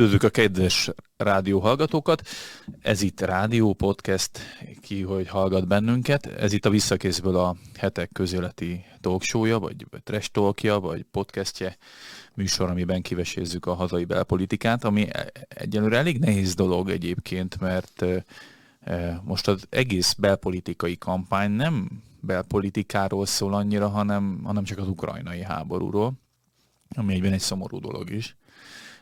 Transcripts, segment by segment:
Üdvözlük a kedves rádióhallgatókat. Ez itt rádió, podcast, ki hogy hallgat bennünket. Ez itt a Visszakészből a hetek közéleti talkshowja, vagy trash talkja, vagy podcastje műsor, amiben kivesézzük a hazai belpolitikát, ami egyelőre elég nehéz dolog egyébként, mert most az egész belpolitikai kampány nem belpolitikáról szól annyira, hanem, hanem csak az ukrajnai háborúról, ami egyben egy szomorú dolog is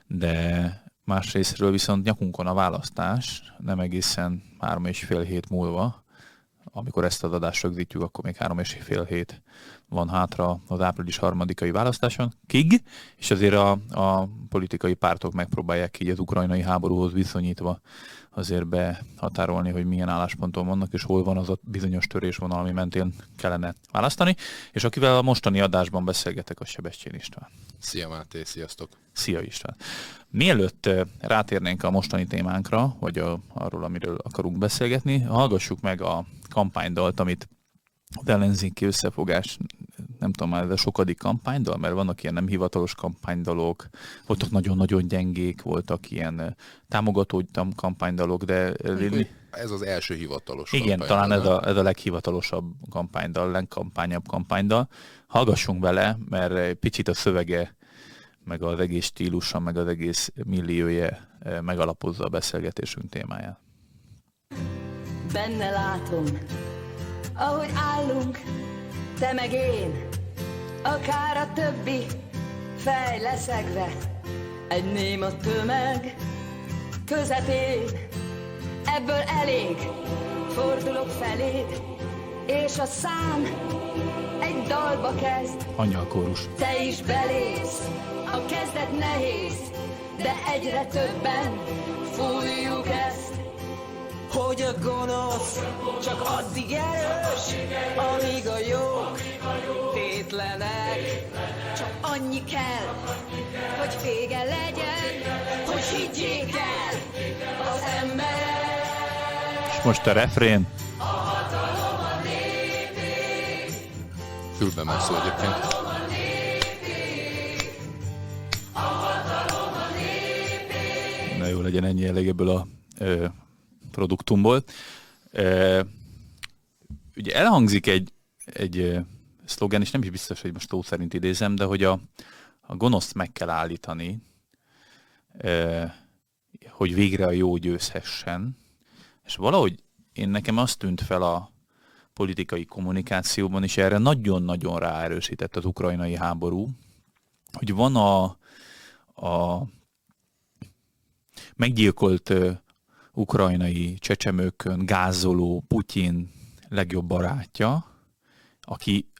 de másrésztről viszont nyakunkon a választás, nem egészen három és fél hét múlva, amikor ezt az adást rögzítjük, akkor még három és fél hét van hátra az április harmadikai választáson, kig, és azért a, a politikai pártok megpróbálják így az ukrajnai háborúhoz viszonyítva azért behatárolni, hogy milyen állásponton vannak, és hol van az a bizonyos törésvonal, ami mentén kellene választani. És akivel a mostani adásban beszélgetek, a Sebestyén István. Szia Máté, sziasztok! Szia István! Mielőtt rátérnénk a mostani témánkra, vagy a, arról, amiről akarunk beszélgetni, hallgassuk meg a kampánydalt, amit az ellenzéki összefogás, nem tudom már, ez a sokadik kampánydal, mert vannak ilyen nem hivatalos kampánydalok, voltak nagyon-nagyon gyengék, voltak ilyen támogató kampánydalok, de... Ez az első hivatalos Igen, talán ez a, ez a leghivatalosabb kampánydal, legkampányabb kampánydal. Hallgassunk bele, mert picit a szövege, meg az egész stílusa, meg az egész milliója megalapozza a beszélgetésünk témáját. Benne látom, ahogy állunk, te meg én, akár a többi, fej leszegve, egy néma tömeg közepén, ebből elég, fordulok feléd, és a szám egy dalba kezd. Anyalkórus. Te is belész, a kezdet nehéz, de egyre többen fújjuk ezt hogy a gonosz csak addig erős, amíg a jók tétlenek. Csak annyi kell, hogy vége legyen, hogy higgyék el az emberek. És most a refrén. Fülbe megszól egyébként. Na jó, legyen ennyi elég ebből a ö, produktumból. Ugye elhangzik egy, egy szlogen, és nem is biztos, hogy most szó szerint idézem, de hogy a, a gonoszt meg kell állítani, hogy végre a jó győzhessen. És valahogy én nekem azt tűnt fel a politikai kommunikációban, és erre nagyon-nagyon ráerősített az ukrajnai háború, hogy van a, a meggyilkolt ukrajnai csecsemőkön gázoló Putyin legjobb barátja, aki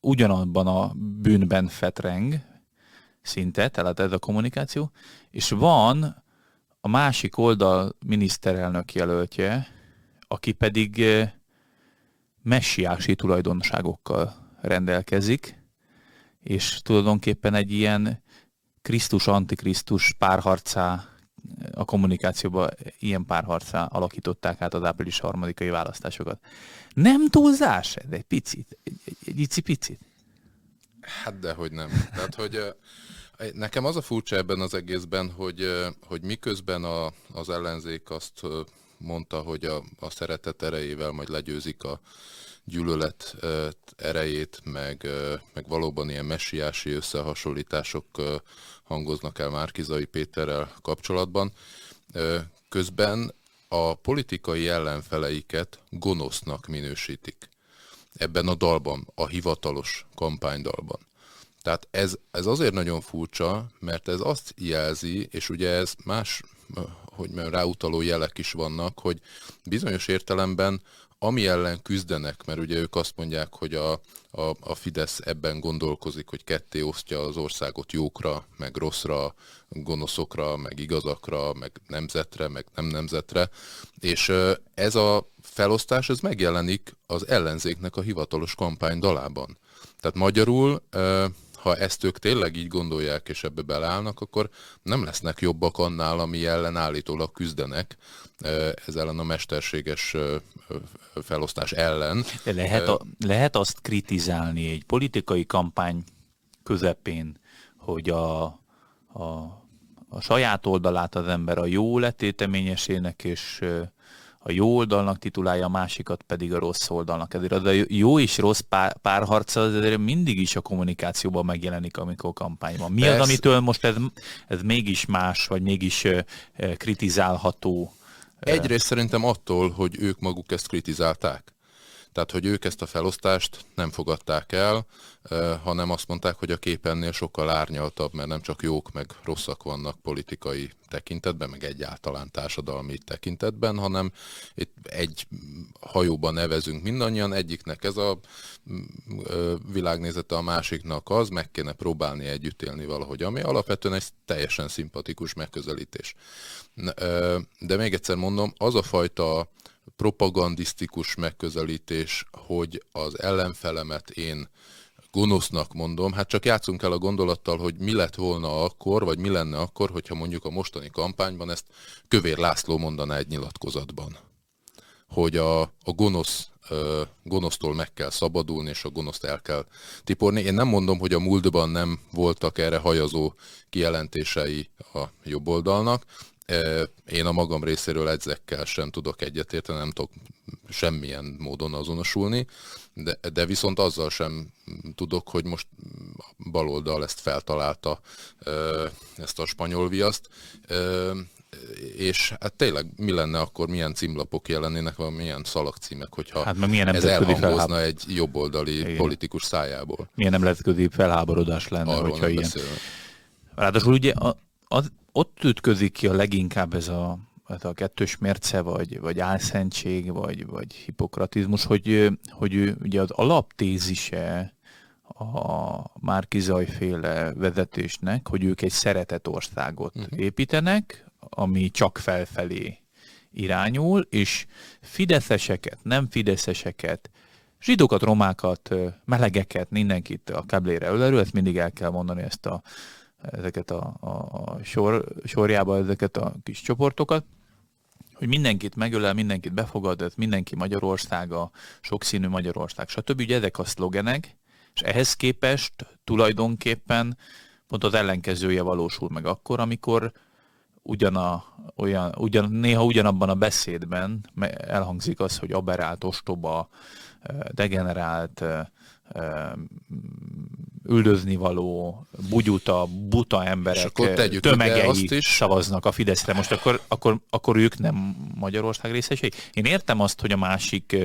ugyanabban a bűnben fetreng, szinte, tehát ez a kommunikáció, és van a másik oldal miniszterelnök jelöltje, aki pedig eh, messiási tulajdonságokkal rendelkezik, és tulajdonképpen egy ilyen Krisztus-antikrisztus párharcá a kommunikációban ilyen párharcá alakították át az április harmadikai választásokat. Nem túlzás ez egy picit? Egy, egy, egy? Hát dehogy nem. Tehát, hogy nekem az a furcsa ebben az egészben, hogy, hogy miközben a, az ellenzék azt mondta, hogy a, a szeretet erejével majd legyőzik a gyűlölet erejét, meg, meg valóban ilyen messiási összehasonlítások hangoznak el Márkizai Péterrel kapcsolatban. Közben a politikai ellenfeleiket gonosznak minősítik. Ebben a dalban, a hivatalos kampánydalban. Tehát ez, ez azért nagyon furcsa, mert ez azt jelzi, és ugye ez más, hogy ráutaló jelek is vannak, hogy bizonyos értelemben ami ellen küzdenek, mert ugye ők azt mondják, hogy a, a, a Fidesz ebben gondolkozik, hogy ketté osztja az országot jókra, meg rosszra, gonoszokra, meg igazakra, meg nemzetre, meg nem nemzetre, és ez a felosztás, ez megjelenik az ellenzéknek a hivatalos kampány dalában. Tehát magyarul ha ezt ők tényleg így gondolják és ebbe beleállnak, akkor nem lesznek jobbak annál, ami ellen állítólag küzdenek, ez ellen a mesterséges felosztás ellen. De lehet, a, lehet azt kritizálni egy politikai kampány közepén, hogy a, a, a saját oldalát az ember a jó letéteményesének, és a jó oldalnak titulálja, a másikat pedig a rossz oldalnak. Ezért a jó és rossz pár, párharca azért mindig is a kommunikációban megjelenik, amikor kampányban. Mi Persze. az, amitől most ez, ez mégis más, vagy mégis kritizálható? Egyrészt szerintem attól, hogy ők maguk ezt kritizálták. Tehát, hogy ők ezt a felosztást nem fogadták el, hanem azt mondták, hogy a képennél sokkal árnyaltabb, mert nem csak jók meg rosszak vannak politikai tekintetben, meg egyáltalán társadalmi tekintetben, hanem itt egy hajóban nevezünk mindannyian, egyiknek ez a világnézete, a másiknak az, meg kéne próbálni együtt élni valahogy, ami alapvetően egy teljesen szimpatikus megközelítés. De még egyszer mondom, az a fajta propagandisztikus megközelítés, hogy az ellenfelemet én gonosznak mondom, hát csak játszunk el a gondolattal, hogy mi lett volna akkor, vagy mi lenne akkor, hogyha mondjuk a mostani kampányban ezt Kövér László mondaná egy nyilatkozatban. Hogy a, a gonosz gonosztól meg kell szabadulni, és a gonoszt el kell tiporni. Én nem mondom, hogy a múltban nem voltak erre hajazó kijelentései a jobb oldalnak, én a magam részéről ezekkel sem tudok egyetérteni, nem tudok semmilyen módon azonosulni, de, de viszont azzal sem tudok, hogy most baloldal ezt feltalálta, ezt a spanyol viaszt, és hát tényleg mi lenne akkor, milyen címlapok jelennének, vagy milyen szalagcímek, hogyha hát, milyen ez elhangozna felháb... egy jobboldali Igen. politikus szájából. Milyen nemzetközi felháborodás lenne, Arról hogyha ilyen. Beszélünk. Ráadásul ugye az, ott ütközik ki a leginkább ez a, ez a kettős mérce, vagy, vagy álszentség, vagy, vagy hipokratizmus, hogy, hogy ugye az alaptézise a Márkizaj féle vezetésnek, hogy ők egy szeretett országot uh-huh. építenek, ami csak felfelé irányul, és fideszeseket, nem fideszeseket, zsidókat, romákat, melegeket, mindenkit a keblére ölerül, ezt mindig el kell mondani ezt a ezeket a, a, sor, sorjába ezeket a kis csoportokat, hogy mindenkit megölel, mindenkit befogad, ez mindenki Magyarországa, sokszínű Magyarország, stb. Ugye ezek a szlogenek, és ehhez képest tulajdonképpen pont az ellenkezője valósul meg akkor, amikor ugyan a, olyan, ugyan, néha ugyanabban a beszédben elhangzik az, hogy aberált, ostoba, degenerált, üldözni való, bugyuta, buta emberek tömegei azt is. szavaznak a Fideszre. Most akkor, akkor, akkor ők nem Magyarország részesei? Én értem azt, hogy a másik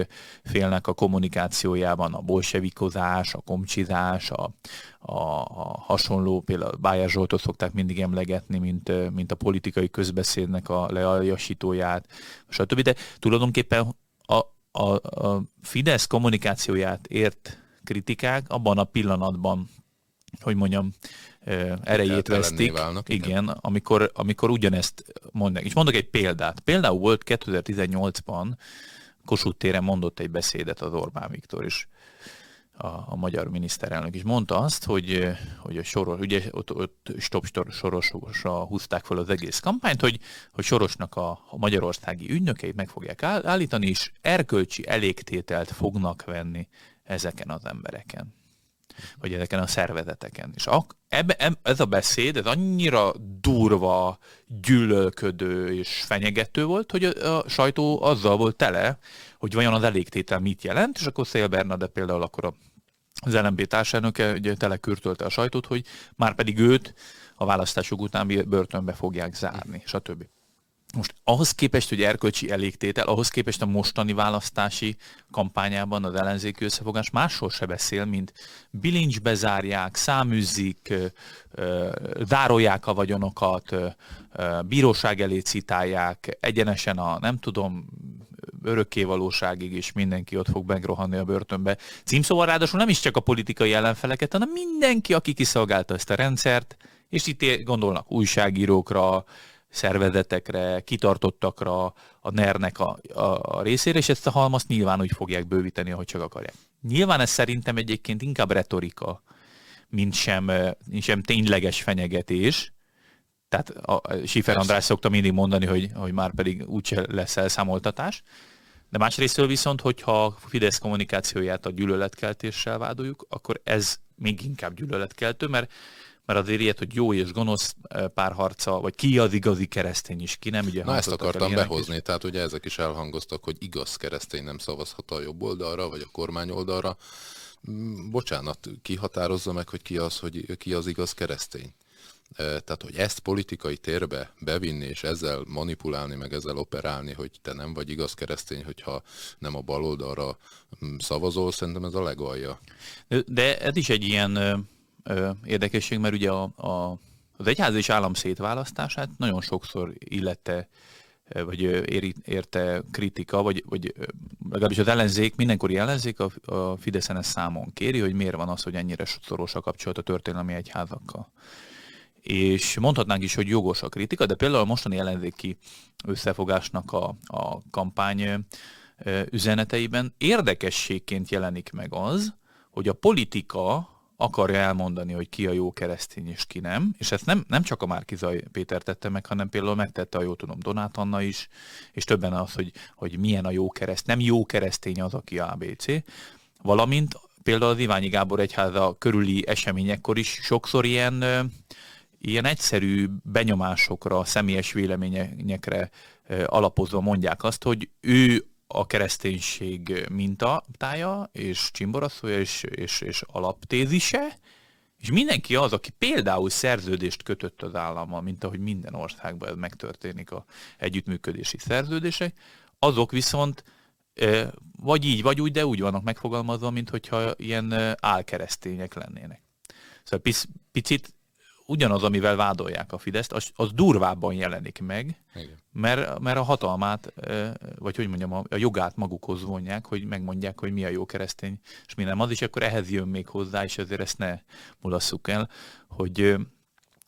félnek a kommunikációjában a bolsevikozás, a komcsizás, a, a, a hasonló, például Bájár Zsoltot szokták mindig emlegetni, mint, mint a politikai közbeszédnek a lealjasítóját, stb. De tulajdonképpen a, a, a Fidesz kommunikációját ért kritikák abban a pillanatban, hogy mondjam, erejét vesztik. Válnak, igen, igen amikor, amikor ugyanezt mondják. És mondok egy példát. Például volt 2018-ban Kossuth téren mondott egy beszédet az Orbán Viktor, is a, a magyar miniszterelnök is mondta azt, hogy, hogy a Soros, ugye ott, ott stop Sorosra húzták fel az egész kampányt, hogy, hogy Sorosnak a, a magyarországi ügynökeit meg fogják állítani, és erkölcsi elégtételt fognak venni ezeken az embereken, vagy ezeken a szervezeteken. És ak- ebbe, ez a beszéd, ez annyira durva, gyűlölködő és fenyegető volt, hogy a, sajtó azzal volt tele, hogy vajon az elégtétel mit jelent, és akkor Szél Bernadett például akkor a az LMP társadalmöke ugye telekürtölte a sajtót, hogy már pedig őt a választások után börtönbe fogják zárni, stb. Most ahhoz képest, hogy erkölcsi elégtétel, ahhoz képest a mostani választási kampányában az ellenzéki összefogás máshol se beszél, mint bilincsbe zárják, száműzik, zárolják a vagyonokat, bíróság elé citálják, egyenesen a nem tudom, örökké valóságig is mindenki ott fog megrohanni a börtönbe. Címszóval ráadásul nem is csak a politikai ellenfeleket, hanem mindenki, aki kiszolgálta ezt a rendszert, és itt gondolnak újságírókra, szervezetekre, kitartottakra, a NER-nek a, a, a részére, és ezt a halmazt nyilván úgy fogják bővíteni, ahogy csak akarják. Nyilván ez szerintem egyébként inkább retorika, mint sem, mint sem tényleges fenyegetés. Tehát a Sifer András szokta mindig mondani, hogy, hogy már pedig úgyse lesz elszámoltatás. De másrésztől viszont, hogyha a Fidesz kommunikációját a gyűlöletkeltéssel vádoljuk, akkor ez még inkább gyűlöletkeltő, mert mert azért ilyet, hogy jó és gonosz párharca, vagy ki az igazi keresztény is, ki nem. Ugye Na ezt akartam behozni, is. tehát ugye ezek is elhangoztak, hogy igaz keresztény nem szavazhat a jobb oldalra, vagy a kormány oldalra. Mm, bocsánat, ki határozza meg, hogy ki az, hogy ki az igaz keresztény? Tehát, hogy ezt politikai térbe bevinni, és ezzel manipulálni, meg ezzel operálni, hogy te nem vagy igaz keresztény, hogyha nem a baloldalra mm, szavazol, szerintem ez a legalja. De ez is egy ilyen ö, érdekesség, mert ugye a, a, az egyház és állam szétválasztását nagyon sokszor illette vagy érte kritika, vagy, vagy legalábbis az ellenzék, mindenkori ellenzék a, a Fideszen ezt számon kéri, hogy miért van az, hogy ennyire szoros a kapcsolat a történelmi egyházakkal. És mondhatnánk is, hogy jogos a kritika, de például a mostani ellenzéki összefogásnak a, a kampány üzeneteiben érdekességként jelenik meg az, hogy a politika akarja elmondani, hogy ki a jó keresztény és ki nem, és ezt nem, nem csak a Márkizaj Péter tette meg, hanem például megtette, a jó tudom, Donát Anna is, és többen az, hogy, hogy milyen a jó kereszt, nem jó keresztény az, aki ABC, valamint például az Iványi Gábor egyháza körüli eseményekkor is sokszor ilyen ilyen egyszerű benyomásokra, személyes véleményekre alapozva mondják azt, hogy ő a kereszténység mintatája, és csimboraszója, és, és, és alaptézise, és mindenki az, aki például szerződést kötött az állammal, mint ahogy minden országban ez megtörténik a együttműködési szerződések, azok viszont vagy így, vagy úgy, de úgy vannak megfogalmazva, mint hogyha ilyen álkeresztények lennének. Szóval picit ugyanaz, amivel vádolják a Fideszt, az, az durvábban jelenik meg, mert, mert a hatalmát, vagy hogy mondjam, a jogát magukhoz vonják, hogy megmondják, hogy mi a jó keresztény, és mi nem az, és akkor ehhez jön még hozzá, és ezért ezt ne mulasszuk el, hogy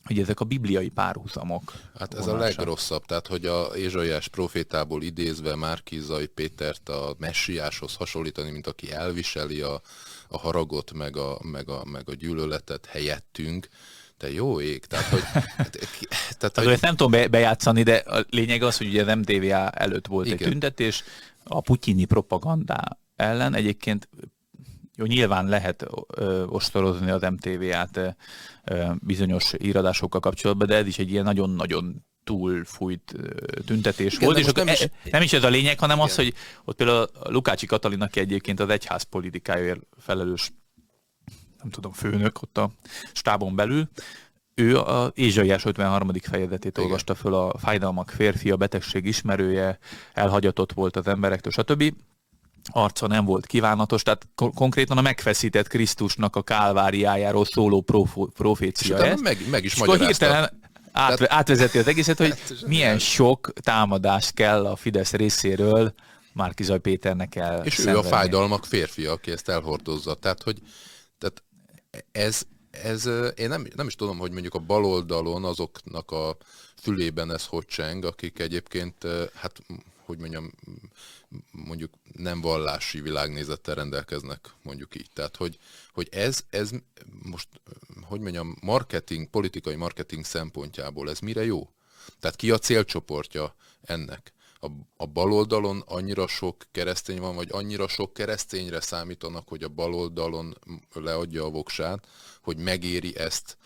hogy ezek a bibliai párhuzamok. Hát ez vonása. a legrosszabb, tehát hogy a Ézsaiás profétából idézve Márkizai Pétert a messiáshoz hasonlítani, mint aki elviseli a, a haragot, meg a, meg, a, meg a gyűlöletet helyettünk, te jó ég, tehát hogy... tehát, hogy... Ezt nem tudom bejátszani, de a lényeg az, hogy ugye az MTVA előtt volt Igen. egy tüntetés, a putyini propaganda ellen egyébként jó, nyilván lehet ö, ostorozni az MTV-át bizonyos íradásokkal kapcsolatban, de ez is egy ilyen nagyon-nagyon túlfújt tüntetés Igen, volt, és nem, is, e, nem is ez a lényeg, hanem Igen. az, hogy ott például Lukácsi Katalin, aki egyébként az egyház politikájáért felelős nem tudom, főnök ott a stábon belül, ő a Ézsaiás 53. fejezetét Igen. olvasta föl, a fájdalmak férfi, a betegség ismerője, elhagyatott volt az emberektől, stb. Arca nem volt kívánatos, tehát konkrétan a megfeszített Krisztusnak a kálváriájáról szóló profo- profécia ez. Meg, meg is és akkor hirtelen át, Tehát... átvezeti az egészet, hogy hát, milyen sok támadás kell a Fidesz részéről Márkizaj Péternek el. És szenvedni. ő a fájdalmak férfia, aki ezt elhordozza. Tehát, hogy tehát ez, ez én nem, nem is tudom, hogy mondjuk a baloldalon azoknak a fülében ez hogy cseng, akik egyébként, hát hogy mondjam, mondjuk nem vallási világnézettel rendelkeznek, mondjuk így. Tehát, hogy, hogy ez, ez most, hogy mondjam, marketing, politikai marketing szempontjából ez mire jó? Tehát ki a célcsoportja ennek? A, a baloldalon annyira sok keresztény van, vagy annyira sok keresztényre számítanak, hogy a baloldalon leadja a voksát, hogy megéri ezt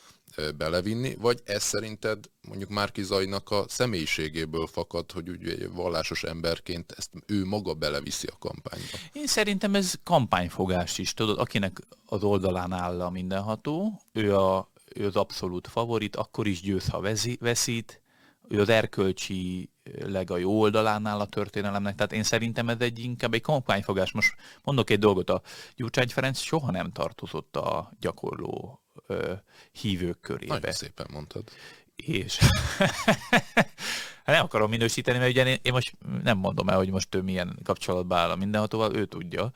belevinni, vagy ez szerinted mondjuk Márki Zajnak a személyiségéből fakad, hogy úgy egy vallásos emberként ezt ő maga beleviszi a kampányba? Én szerintem ez kampányfogás is, tudod, akinek az oldalán áll a mindenható, ő, a, ő az abszolút favorit, akkor is győz, ha veszít, ő az erkölcsi leg jó oldalán áll a történelemnek, tehát én szerintem ez egy inkább egy kampányfogás. Most mondok egy dolgot, a Gyurcsány Ferenc soha nem tartozott a gyakorló ö, hívők körébe. Nagyon szépen mondtad. És nem akarom minősíteni, mert ugye én, én most nem mondom el, hogy most ő milyen kapcsolatban áll a mindenhatóval, ő tudja.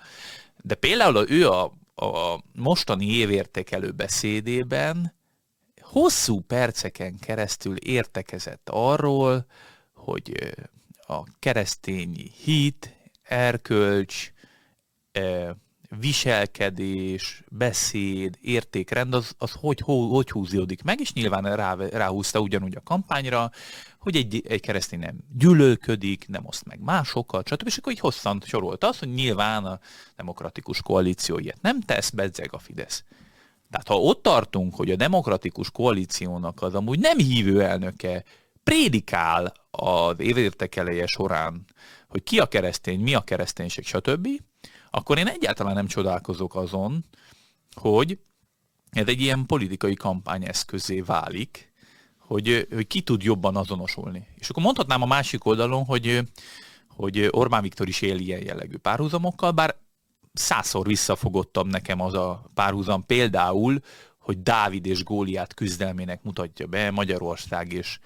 De például ő a, a mostani évértékelő beszédében hosszú perceken keresztül értekezett arról, hogy a keresztény hit, erkölcs, viselkedés, beszéd, értékrend, az, az hogy, hogy, hogy húzódik meg, és nyilván rá, ráhúzta ugyanúgy a kampányra, hogy egy, egy keresztény nem gyűlölködik, nem oszt meg másokat, stb. És akkor így hosszan sorolta azt, hogy nyilván a demokratikus koalíció ilyet nem tesz, bedzeg a Fidesz. Tehát ha ott tartunk, hogy a demokratikus koalíciónak az amúgy nem hívő elnöke prédikál az évértekeleje során, hogy ki a keresztény, mi a kereszténység, stb., akkor én egyáltalán nem csodálkozok azon, hogy ez egy ilyen politikai kampány eszközé válik, hogy, hogy ki tud jobban azonosulni. És akkor mondhatnám a másik oldalon, hogy, hogy Orbán Viktor is él ilyen jellegű párhuzamokkal, bár százszor visszafogottam nekem az a párhuzam például, hogy Dávid és Góliát küzdelmének mutatja be Magyarország és,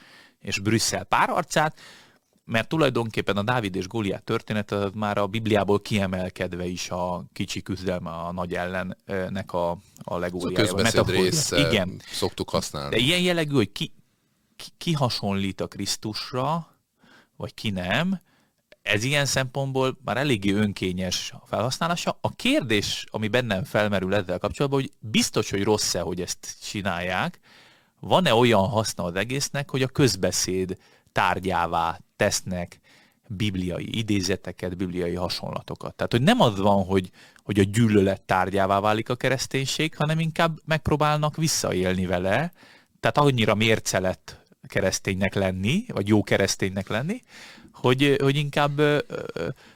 és Brüsszel párarcát, mert tulajdonképpen a Dávid és Góliát történet az már a Bibliából kiemelkedve is a kicsi küzdelme a nagy ellennek a, a legóriája. Ez a Igen. szoktuk használni. De ilyen jellegű, hogy ki, ki, ki hasonlít a Krisztusra, vagy ki nem, ez ilyen szempontból már eléggé önkényes a felhasználása. A kérdés, ami bennem felmerül ezzel kapcsolatban, hogy biztos, hogy rossz-e, hogy ezt csinálják, van-e olyan haszna az egésznek, hogy a közbeszéd tárgyává tesznek bibliai idézeteket, bibliai hasonlatokat. Tehát, hogy nem az van, hogy, hogy a gyűlölet tárgyává válik a kereszténység, hanem inkább megpróbálnak visszaélni vele, tehát annyira mérce lett kereszténynek lenni, vagy jó kereszténynek lenni, hogy, hogy inkább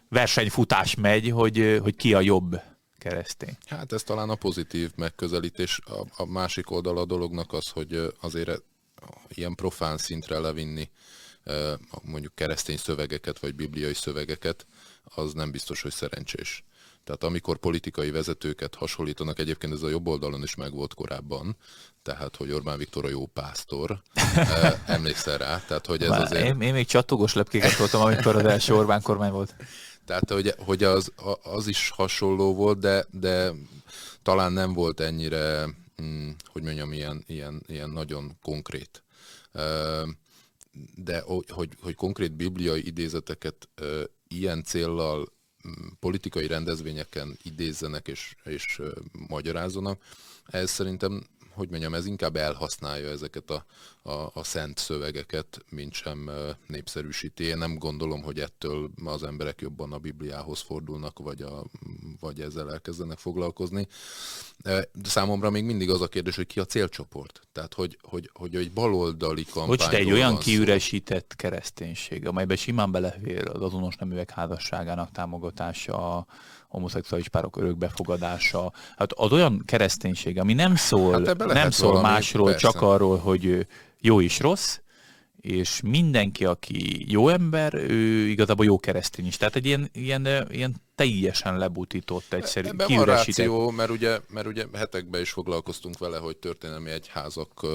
versenyfutás megy, hogy, hogy ki a jobb keresztény. Hát ez talán a pozitív megközelítés. A, a másik oldal a dolognak az, hogy azért ilyen profán szintre levinni mondjuk keresztény szövegeket, vagy bibliai szövegeket, az nem biztos, hogy szerencsés. Tehát amikor politikai vezetőket hasonlítanak, egyébként ez a jobb oldalon is megvolt korábban, tehát hogy Orbán Viktor a jó pásztor, emlékszel rá? Tehát, hogy ez azért... én, én még csatogos lepkéket voltam, amikor az első Orbán kormány volt. Tehát, hogy, hogy az, az is hasonló volt, de, de talán nem volt ennyire, hm, hogy mondjam, ilyen, ilyen, ilyen nagyon konkrét. De hogy, hogy konkrét bibliai idézeteket ilyen céllal politikai rendezvényeken idézzenek és, és magyarázzanak, ez szerintem hogy mondjam, ez inkább elhasználja ezeket a, a, a szent szövegeket, mint sem népszerűsíti. Én nem gondolom, hogy ettől az emberek jobban a Bibliához fordulnak, vagy, a, vagy ezzel elkezdenek foglalkozni. De számomra még mindig az a kérdés, hogy ki a célcsoport. Tehát, hogy, hogy, hogy egy baloldali kampány. Hogy te egy olyan kiüresített kereszténység, amelyben simán belefér az azonos neműek házasságának támogatása, homoszexuális párok örökbefogadása. Hát az olyan kereszténység, ami nem szól, hát nem szól másról, persze. csak arról, hogy jó és rossz, és mindenki, aki jó ember, ő igazából jó keresztény is. Tehát egy ilyen, ilyen, ilyen teljesen lebutított, egyszerű, Ebben van ráció, mert ugye, mert ugye hetekben is foglalkoztunk vele, hogy történelmi egyházak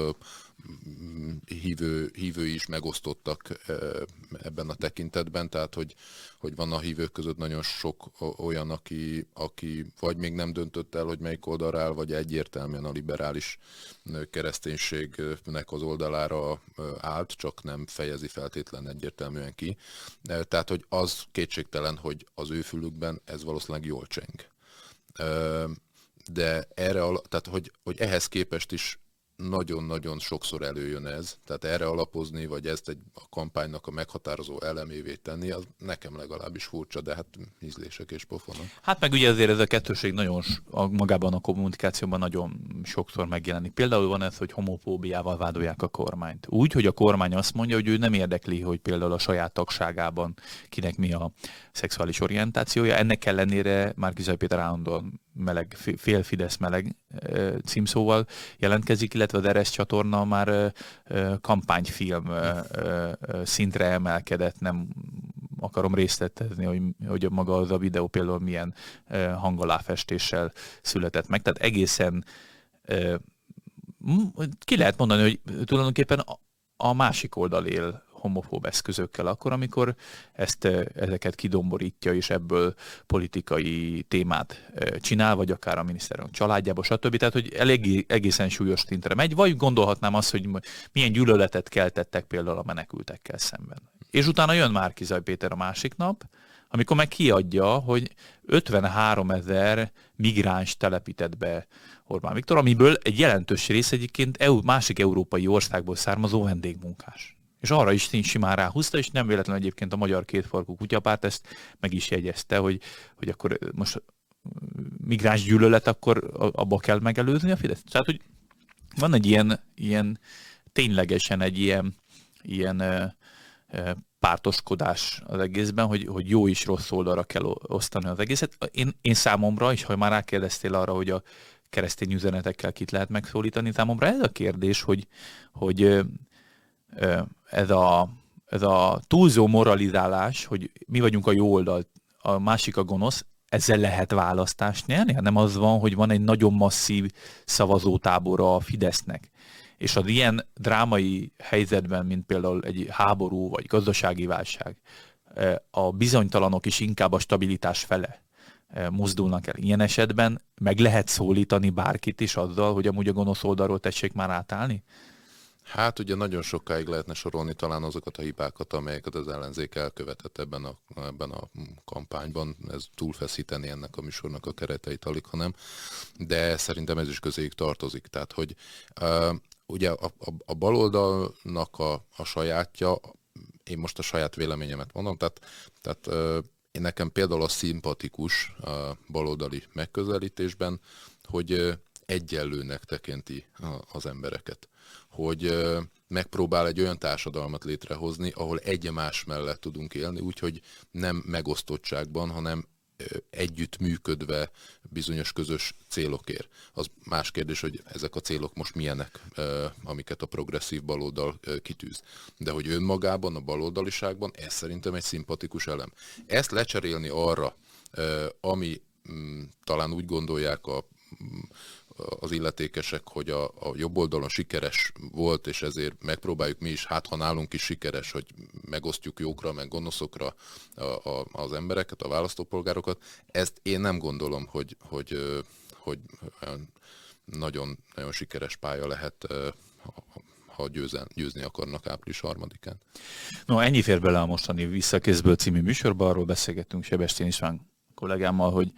hívő, hívői is megosztottak ebben a tekintetben, tehát hogy, hogy van a hívők között nagyon sok olyan, aki, aki vagy még nem döntött el, hogy melyik oldalra áll, vagy egyértelműen a liberális kereszténységnek az oldalára állt, csak nem fejezi feltétlen egyértelműen ki. Tehát, hogy az kétségtelen, hogy az ő fülükben ez valószínűleg jól cseng. De erre, tehát hogy, hogy ehhez képest is nagyon-nagyon sokszor előjön ez, tehát erre alapozni, vagy ezt egy a kampánynak a meghatározó elemévé tenni, az nekem legalábbis furcsa, de hát ízlések és pofonok. Hát meg ugye azért ez a kettőség nagyon magában a kommunikációban nagyon sokszor megjelenik. Például van ez, hogy homofóbiával vádolják a kormányt. Úgy, hogy a kormány azt mondja, hogy ő nem érdekli, hogy például a saját tagságában kinek mi a szexuális orientációja. Ennek ellenére már Péter állandóan meleg, fél Fidesz meleg címszóval jelentkezik, illetve az RS csatorna már kampányfilm szintre emelkedett, nem akarom részletezni, hogy, hogy maga az a videó például milyen hangaláfestéssel született meg. Tehát egészen ki lehet mondani, hogy tulajdonképpen a másik oldal él homofób eszközökkel akkor, amikor ezt, ezeket kidomborítja, és ebből politikai témát csinál, vagy akár a miniszterünk családjába, stb. Tehát, hogy elég, egészen súlyos szintre megy, vagy gondolhatnám azt, hogy milyen gyűlöletet keltettek például a menekültekkel szemben. És utána jön Márkizaj Péter a másik nap, amikor meg kiadja, hogy 53 ezer migráns telepített be Orbán Viktor, amiből egy jelentős rész egyébként EU, másik európai országból származó vendégmunkás. És arra is simán ráhúzta, és nem véletlenül egyébként a Magyar Kétfarkú Kutyapárt ezt meg is jegyezte, hogy, hogy akkor most migráns gyűlölet, akkor abba kell megelőzni a Fidesz. Tehát, hogy van egy ilyen, ilyen ténylegesen egy ilyen, ilyen ö, ö, pártoskodás az egészben, hogy, hogy jó is rossz oldalra kell osztani az egészet. Én, én számomra, és ha már rákérdeztél arra, hogy a keresztény üzenetekkel kit lehet megszólítani, számomra ez a kérdés, hogy, hogy ez a, ez a túlzó moralizálás, hogy mi vagyunk a jó oldal, a másik a gonosz, ezzel lehet választást nyerni? Nem az van, hogy van egy nagyon masszív szavazótábora a Fidesznek. És az ilyen drámai helyzetben, mint például egy háború vagy gazdasági válság, a bizonytalanok is inkább a stabilitás fele mozdulnak el. Ilyen esetben meg lehet szólítani bárkit is azzal, hogy amúgy a gonosz oldalról tessék már átállni? Hát ugye nagyon sokáig lehetne sorolni talán azokat a hibákat, amelyeket az ellenzék elkövetett ebben a, ebben a kampányban. Ez túlfeszíteni ennek a műsornak a kereteit alig, hanem. De szerintem ez is közéig tartozik. Tehát, hogy uh, ugye a, a, a baloldalnak a, a sajátja, én most a saját véleményemet mondom, tehát, tehát uh, én nekem például a szimpatikus a baloldali megközelítésben, hogy egyenlőnek tekinti az embereket. Hogy megpróbál egy olyan társadalmat létrehozni, ahol egymás mellett tudunk élni, úgyhogy nem megosztottságban, hanem együtt működve bizonyos közös célokért. Az más kérdés, hogy ezek a célok most milyenek, amiket a progresszív baloldal kitűz. De hogy önmagában, a baloldaliságban, ez szerintem egy szimpatikus elem. Ezt lecserélni arra, ami mm, talán úgy gondolják a az illetékesek, hogy a, a jobb oldalon sikeres volt, és ezért megpróbáljuk mi is, hát ha nálunk is sikeres, hogy megosztjuk jókra, meg gonoszokra a, a, az embereket, a választópolgárokat. Ezt én nem gondolom, hogy, hogy, hogy nagyon, nagyon sikeres pálya lehet, ha győzen, győzni akarnak április harmadikán. No, ennyi fér bele a mostani Visszakézből című műsorba, arról beszélgettünk Sebestyén István kollégámmal, hogy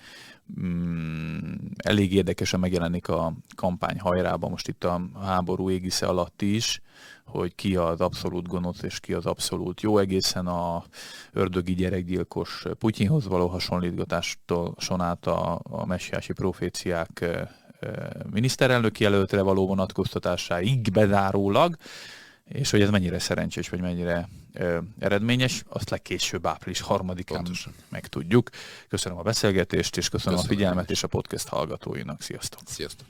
mm, elég érdekesen megjelenik a kampány hajrában, most itt a háború égisze alatt is, hogy ki az abszolút gonosz és ki az abszolút jó, egészen a ördögi gyerekgyilkos Putyinhoz való hasonlítgatástól sonát a, a messiási proféciák miniszterelnök jelöltre való vonatkoztatásáig bezárólag, és hogy ez mennyire szerencsés, vagy mennyire ö, eredményes, azt legkésőbb április harmadikán Pontosan. megtudjuk. Köszönöm a beszélgetést, és köszönöm, köszönöm a figyelmet és a podcast hallgatóinak. Sziasztok! Sziasztok!